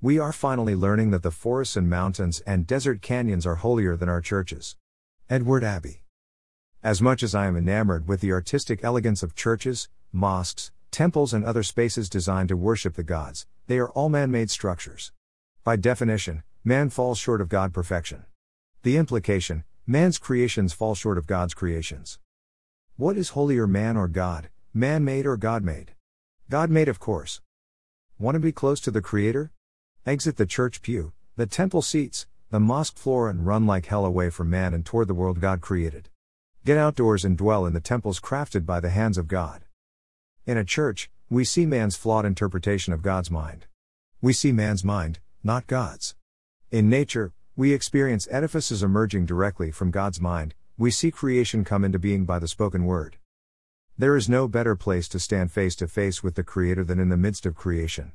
We are finally learning that the forests and mountains and desert canyons are holier than our churches. Edward Abbey. As much as I am enamored with the artistic elegance of churches, mosques, temples, and other spaces designed to worship the gods, they are all man made structures. By definition, man falls short of God perfection. The implication man's creations fall short of God's creations. What is holier, man or God, man made or God made? God made, of course. Want to be close to the Creator? Exit the church pew, the temple seats, the mosque floor, and run like hell away from man and toward the world God created. Get outdoors and dwell in the temples crafted by the hands of God. In a church, we see man's flawed interpretation of God's mind. We see man's mind, not God's. In nature, we experience edifices emerging directly from God's mind, we see creation come into being by the spoken word. There is no better place to stand face to face with the Creator than in the midst of creation.